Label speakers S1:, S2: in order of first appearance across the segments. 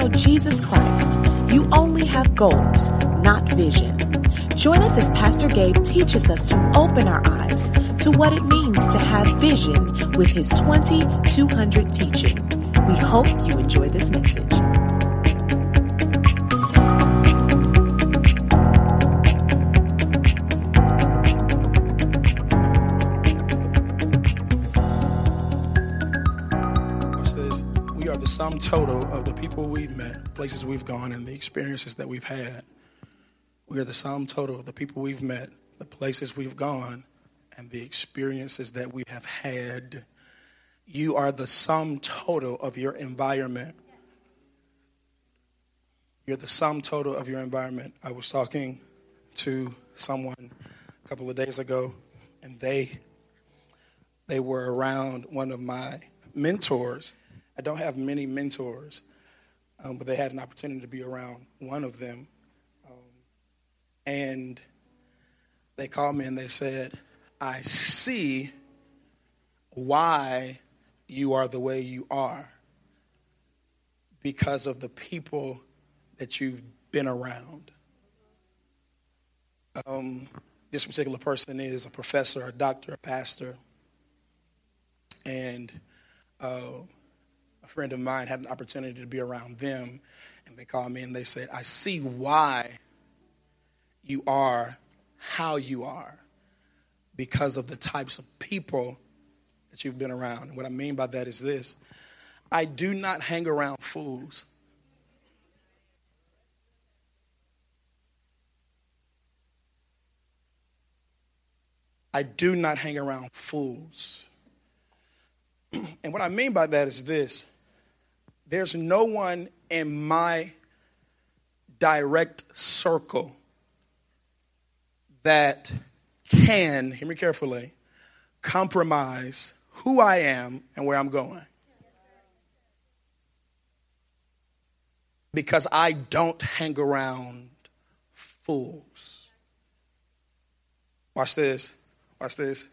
S1: know Jesus Christ, you only have goals, not vision. Join us as Pastor Gabe teaches us to open our eyes to what it means to have vision with his 2200 teaching. We hope you enjoy this message.
S2: Total of the people we've met, places we've gone, and the experiences that we've had. We are the sum total of the people we've met, the places we've gone, and the experiences that we have had. You are the sum total of your environment. You're the sum total of your environment. I was talking to someone a couple of days ago, and they they were around one of my mentors I don't have many mentors, um, but they had an opportunity to be around one of them. Um, and they called me and they said, I see why you are the way you are because of the people that you've been around. Um, this particular person is a professor, a doctor, a pastor, and uh, friend of mine had an opportunity to be around them, and they called me and they said, I see why you are how you are because of the types of people that you've been around. And what I mean by that is this I do not hang around fools. I do not hang around fools. and what I mean by that is this there's no one in my direct circle that can, hear me carefully, compromise who I am and where I'm going. Because I don't hang around fools. Watch this. Watch this.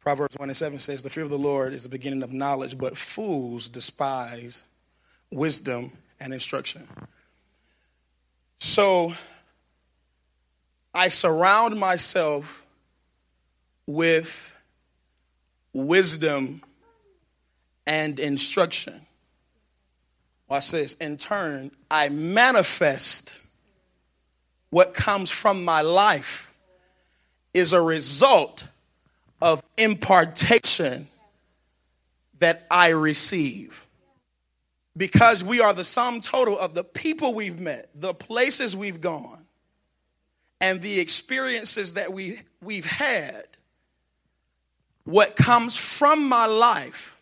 S2: Proverbs 1 and 7 says, The fear of the Lord is the beginning of knowledge, but fools despise wisdom and instruction. So I surround myself with wisdom and instruction. Watch this. In turn, I manifest what comes from my life is a result of impartation that I receive because we are the sum total of the people we've met, the places we've gone, and the experiences that we, we've had, what comes from my life,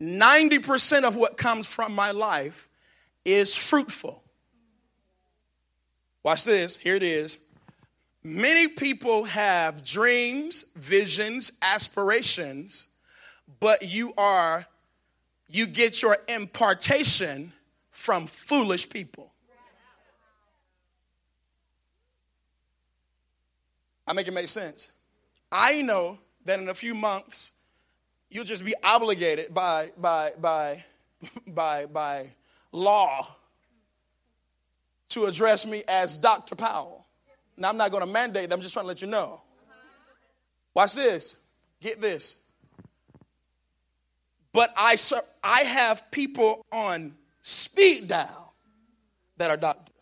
S2: 90% of what comes from my life is fruitful. Watch this. Here it is. Many people have dreams, visions, aspirations, but you are you get your impartation from foolish people. I make it make sense. I know that in a few months you'll just be obligated by by by by by law to address me as Dr. Powell. Now I'm not going to mandate that, I'm just trying to let you know. Watch this. Get this. But I, I have people on speed dial that are doctors.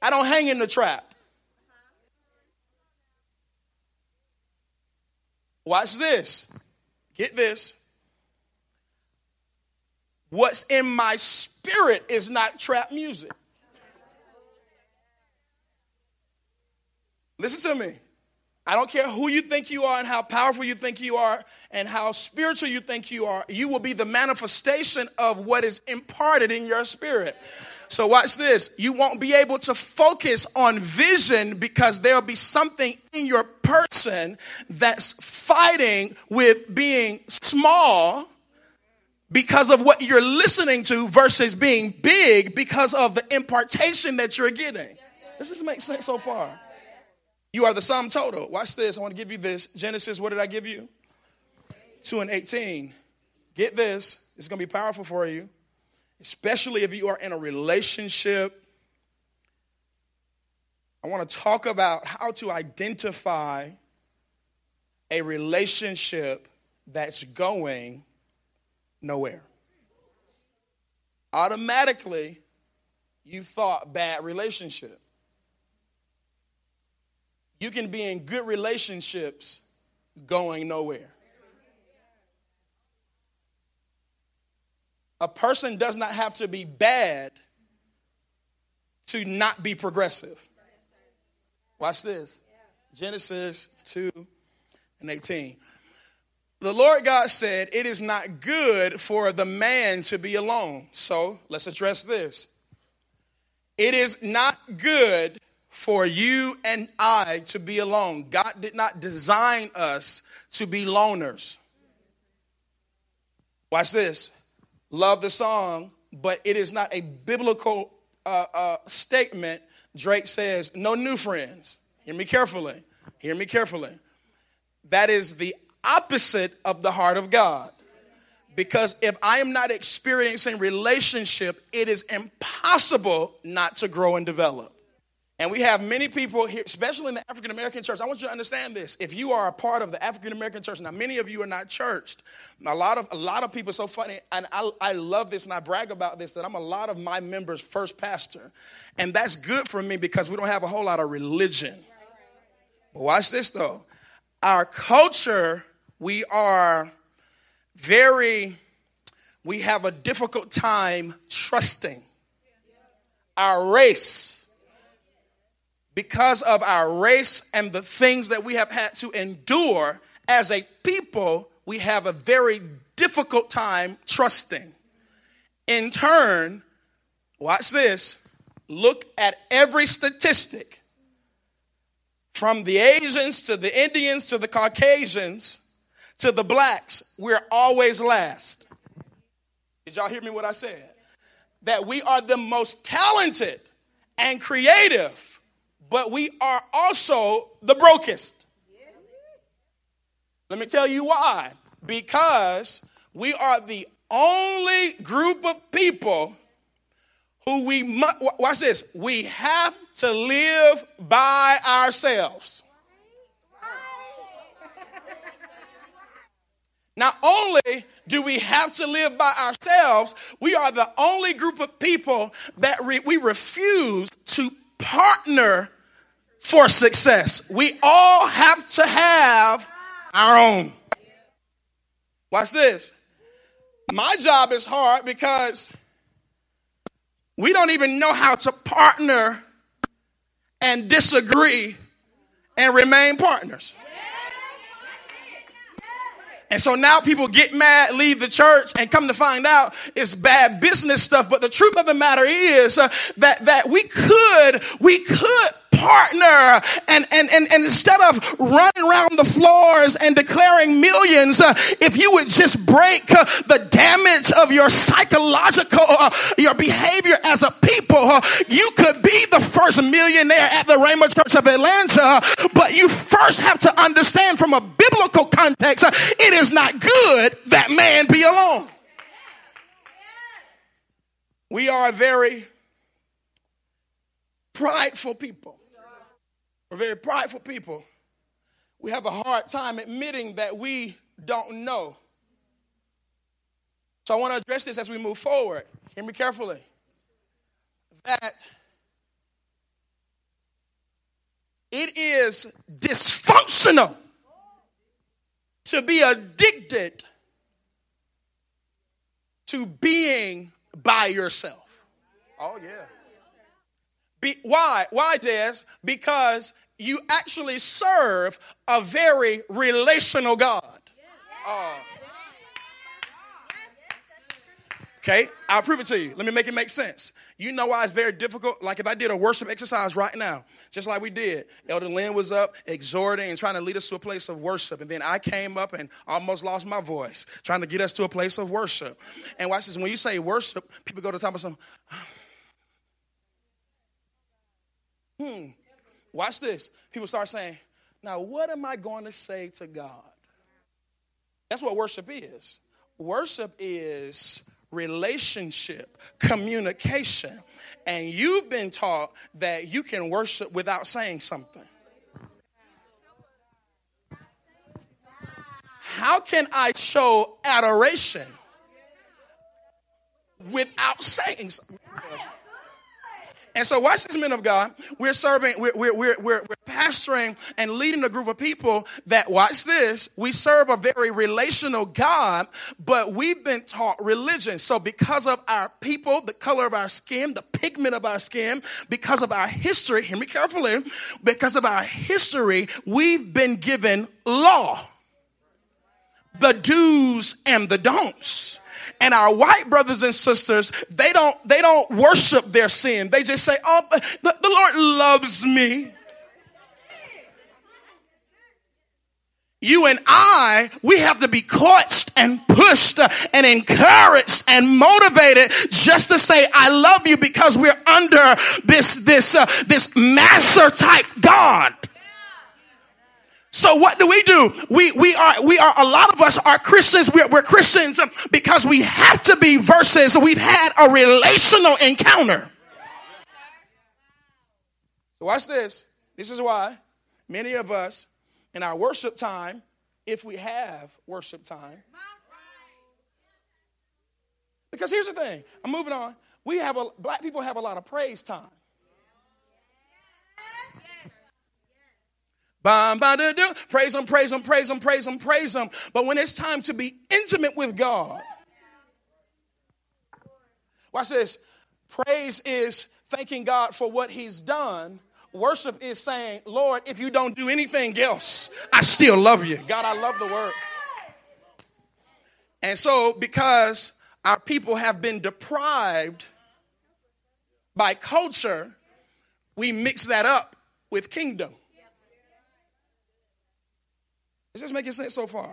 S2: I don't hang in the trap. Watch this. Get this. What's in my spirit is not trap music. Listen to me. I don't care who you think you are and how powerful you think you are and how spiritual you think you are. You will be the manifestation of what is imparted in your spirit. So, watch this. You won't be able to focus on vision because there'll be something in your person that's fighting with being small because of what you're listening to versus being big because of the impartation that you're getting. Does this make sense so far? You are the sum total. Watch this. I want to give you this. Genesis, what did I give you? 2 and 18. Get this. It's going to be powerful for you. especially if you are in a relationship. I want to talk about how to identify a relationship that's going nowhere. Automatically, you thought bad relationship. You can be in good relationships going nowhere. A person does not have to be bad to not be progressive. Watch this Genesis 2 and 18. The Lord God said, It is not good for the man to be alone. So let's address this. It is not good for you and I to be alone. God did not design us to be loners. Watch this love the song, but it is not a biblical uh, uh, statement. Drake says, No new friends. Hear me carefully. Hear me carefully. That is the opposite of the heart of God. Because if I am not experiencing relationship, it is impossible not to grow and develop. And we have many people here, especially in the African American church. I want you to understand this. If you are a part of the African American church, now many of you are not churched. A lot of a lot of people so funny, and I, I love this and I brag about this that I'm a lot of my members' first pastor. And that's good for me because we don't have a whole lot of religion. But watch this though. Our culture, we are very, we have a difficult time trusting. Our race because of our race and the things that we have had to endure as a people, we have a very difficult time trusting. In turn, watch this, look at every statistic from the Asians to the Indians to the Caucasians to the blacks, we're always last. Did y'all hear me what I said? That we are the most talented and creative but we are also the brokest. Let me tell you why. Because we are the only group of people who we must, watch this, we have to live by ourselves. Not only do we have to live by ourselves, we are the only group of people that re- we refuse to partner for success. We all have to have our own. Watch this. My job is hard because we don't even know how to partner and disagree and remain partners. And so now people get mad, leave the church, and come to find out it's bad business stuff. But the truth of the matter is uh, that, that we could, we could partner and, and, and, and instead of running around the floors and declaring millions, uh, if you would just break uh, the damage of your psychological, uh, your behavior as a people, uh, you could be the first millionaire at the Rhema Church of Atlanta, but you first have to understand from a biblical context, uh, it is not good that man be alone. We are a very prideful people. We're very prideful people. We have a hard time admitting that we don't know. So I want to address this as we move forward. Hear me carefully. That it is dysfunctional to be addicted to being by yourself. Oh, yeah. Be, why? Why, Des? Because you actually serve a very relational God. Uh, okay, I'll prove it to you. Let me make it make sense. You know why it's very difficult? Like if I did a worship exercise right now, just like we did, Elder Lynn was up exhorting and trying to lead us to a place of worship. And then I came up and almost lost my voice, trying to get us to a place of worship. And watch this when you say worship, people go to the top of some. Hmm. Watch this. People start saying, now what am I going to say to God? That's what worship is. Worship is relationship, communication. And you've been taught that you can worship without saying something. How can I show adoration without saying something? And so, watch this, men of God. We're serving, we're, we're, we're, we're, pastoring and leading a group of people that, watch this, we serve a very relational God, but we've been taught religion. So, because of our people, the color of our skin, the pigment of our skin, because of our history, hear me carefully, because of our history, we've been given law the do's and the don'ts. And our white brothers and sisters, they don't, they don't worship their sin. They just say, oh, the, the Lord loves me. you and I, we have to be coached and pushed and encouraged and motivated just to say, I love you because we're under this, this, uh, this master type God. So what do we do? We, we are, we are, a lot of us are Christians. We're, we're Christians because we have to be versus we've had a relational encounter. So watch this. This is why many of us in our worship time, if we have worship time, because here's the thing, I'm moving on. We have a, black people have a lot of praise time. Praise Him, praise Him, praise Him, praise Him, praise Him. But when it's time to be intimate with God, watch this. Praise is thanking God for what He's done. Worship is saying, Lord, if you don't do anything else, I still love you. God, I love the word. And so, because our people have been deprived by culture, we mix that up with kingdom. Is this making sense so far?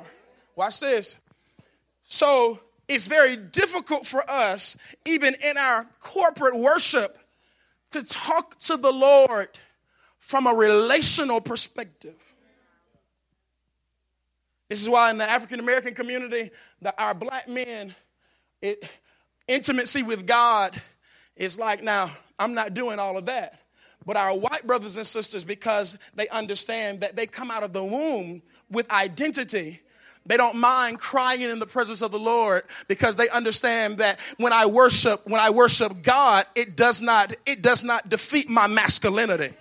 S2: Watch this. So it's very difficult for us, even in our corporate worship, to talk to the Lord from a relational perspective. This is why in the African American community, the, our black men, it, intimacy with God is like, now, I'm not doing all of that. But our white brothers and sisters, because they understand that they come out of the womb with identity, they don't mind crying in the presence of the Lord because they understand that when I worship, when I worship God, it does not, it does not defeat my masculinity.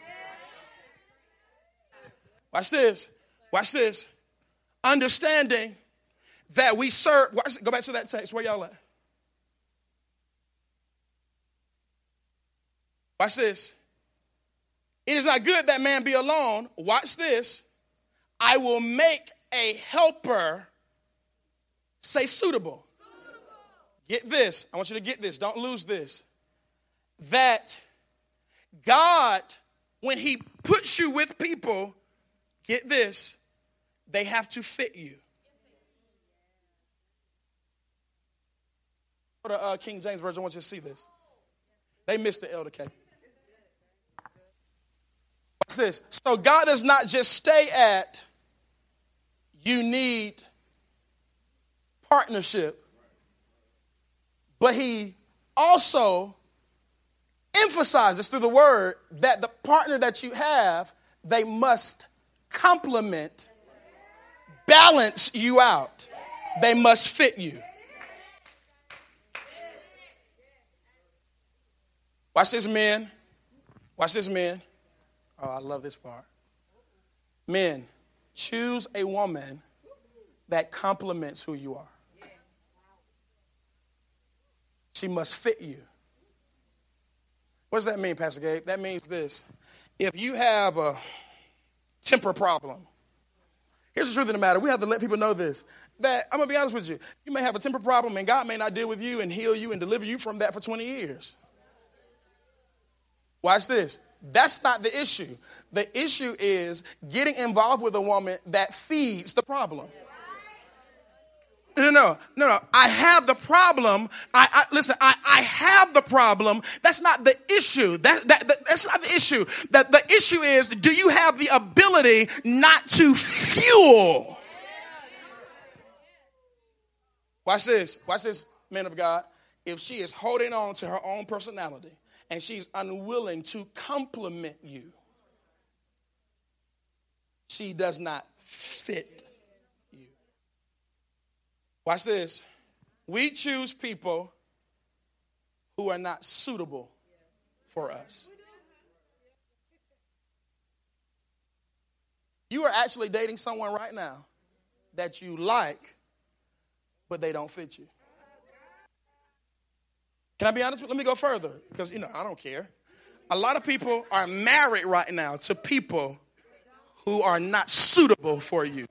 S2: Watch this. Watch this. Understanding that we serve. Watch, go back to that text. Where y'all at? Watch this. It is not good that man be alone. Watch this. I will make a helper say suitable. Get this. I want you to get this. Don't lose this. That God, when He puts you with people, get this, they have to fit you. Go to uh, King James Version. I want you to see this. They missed the elder K. What's this? So God does not just stay at you need partnership, but he also emphasizes through the word that the partner that you have, they must complement, balance you out. They must fit you. Watch this, men. Watch this, men. Oh, I love this part. Men, Choose a woman that complements who you are. She must fit you. What does that mean, Pastor Gabe? That means this. If you have a temper problem, here's the truth of the matter. We have to let people know this. That I'm gonna be honest with you. You may have a temper problem, and God may not deal with you and heal you and deliver you from that for 20 years. Watch this. That's not the issue. The issue is getting involved with a woman that feeds the problem. No, no, no, no. I have the problem. I, I listen. I, I have the problem. That's not the issue. That, that, that that's not the issue. That the issue is, do you have the ability not to fuel? Watch this. Watch this, man of God. if she is holding on to her own personality and she's unwilling to compliment you, she does not fit you. Watch this. We choose people who are not suitable for us. You are actually dating someone right now that you like, but they don't fit you. Can I be honest? Let me go further because, you know, I don't care. A lot of people are married right now to people who are not suitable for you.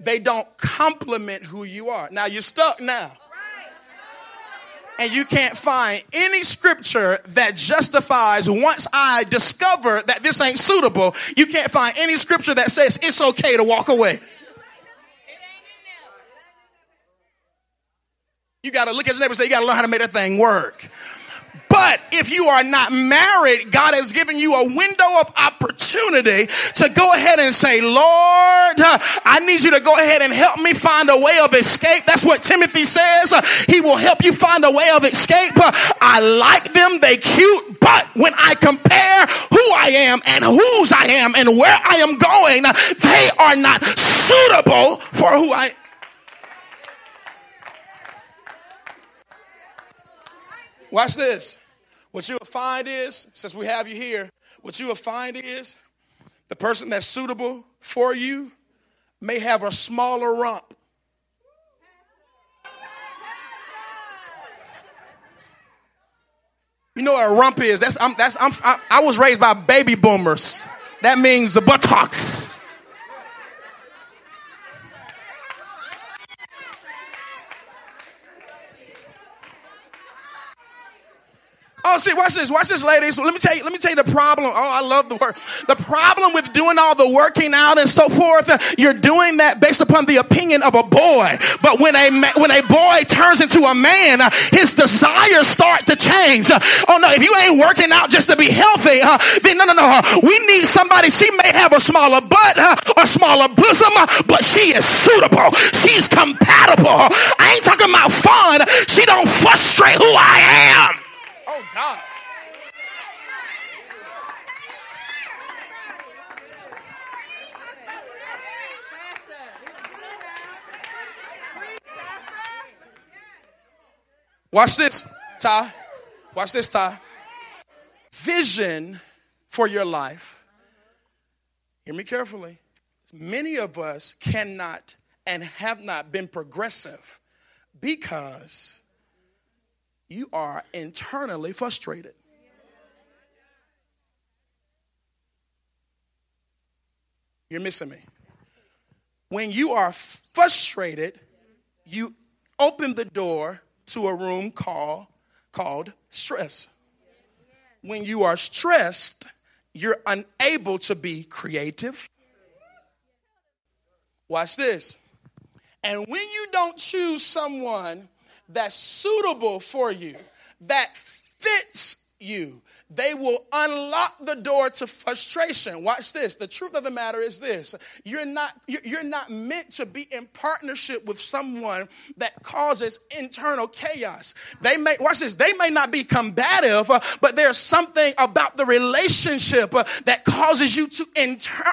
S2: They don't complement who you are. Now you're stuck now and you can't find any scripture that justifies once I discover that this ain't suitable, you can't find any scripture that says it's okay to walk away. You got to look at your neighbor and say, You got to learn how to make that thing work. But if you are not married, God has given you a window of opportunity to go ahead and say, Lord, I need you to go ahead and help me find a way of escape. That's what Timothy says. He will help you find a way of escape. I like them. They cute. But when I compare who I am and whose I am and where I am going, they are not suitable for who I am. Watch this. What you will find is, since we have you here, what you will find is the person that's suitable for you may have a smaller rump. You know what a rump is? That's, I'm, that's, I'm, I, I was raised by baby boomers. That means the buttocks. Oh, see, watch this, watch this, ladies. Let me tell you, let me tell you the problem. Oh, I love the word. The problem with doing all the working out and so forth, you're doing that based upon the opinion of a boy. But when a when a boy turns into a man, his desires start to change. Oh no, if you ain't working out just to be healthy, uh, then no, no, no. We need somebody. She may have a smaller butt uh, smaller bosom, uh, but she is suitable. She's compatible. I ain't talking about fun. She don't frustrate who I am. Watch this, Ty. Watch this, Ty. Vision for your life. Hear me carefully. Many of us cannot and have not been progressive because you are internally frustrated. You're missing me. When you are frustrated, you open the door to a room called, called stress. When you are stressed, you're unable to be creative. Watch this. And when you don't choose someone that's suitable for you, that fits you, they will unlock the door to frustration. Watch this. The truth of the matter is this. You're not you're not meant to be in partnership with someone that causes internal chaos. They may watch this. They may not be combative, uh, but there's something about the relationship uh, that causes you to inter-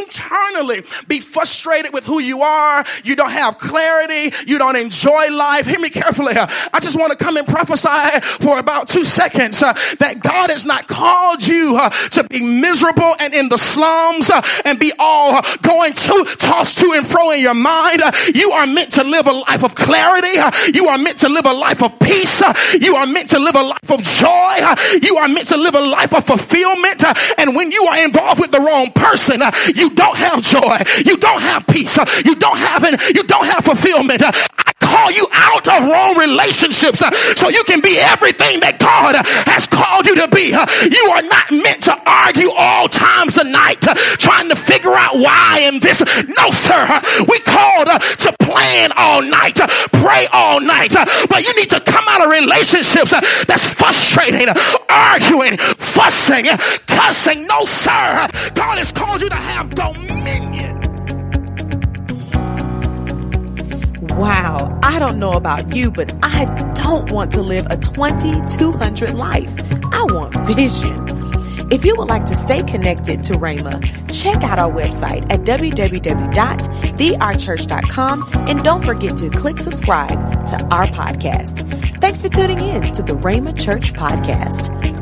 S2: internally be frustrated with who you are. You don't have clarity. You don't enjoy life. Hear me carefully. Uh, I just want to come and prophesy for about 2 seconds that God is not called you uh, to be miserable and in the slums uh, and be all uh, going to tossed to and fro in your mind. Uh, you are meant to live a life of clarity. Uh, you are meant to live a life of peace. You are meant to live a life of joy. you are meant to live a life of fulfillment. and when you are involved with the wrong person, you don't have joy. You don't have peace. you don't have an, you don't have fulfillment. I call you out wrong relationships uh, so you can be everything that God uh, has called you to be. Uh. You are not meant to argue all times of night, trying to figure out why and this. No, sir. We called to plan all night, pray all night, but you need to come out of relationships that's frustrating, arguing, fussing, cussing. No, sir. God has called you to have dominion.
S1: Wow, I don't know about you, but I don't want to live a 2200 life. I want vision. If you would like to stay connected to Rhema, check out our website at www.theourchurch.com and don't forget to click subscribe to our podcast. Thanks for tuning in to the Rhema Church Podcast.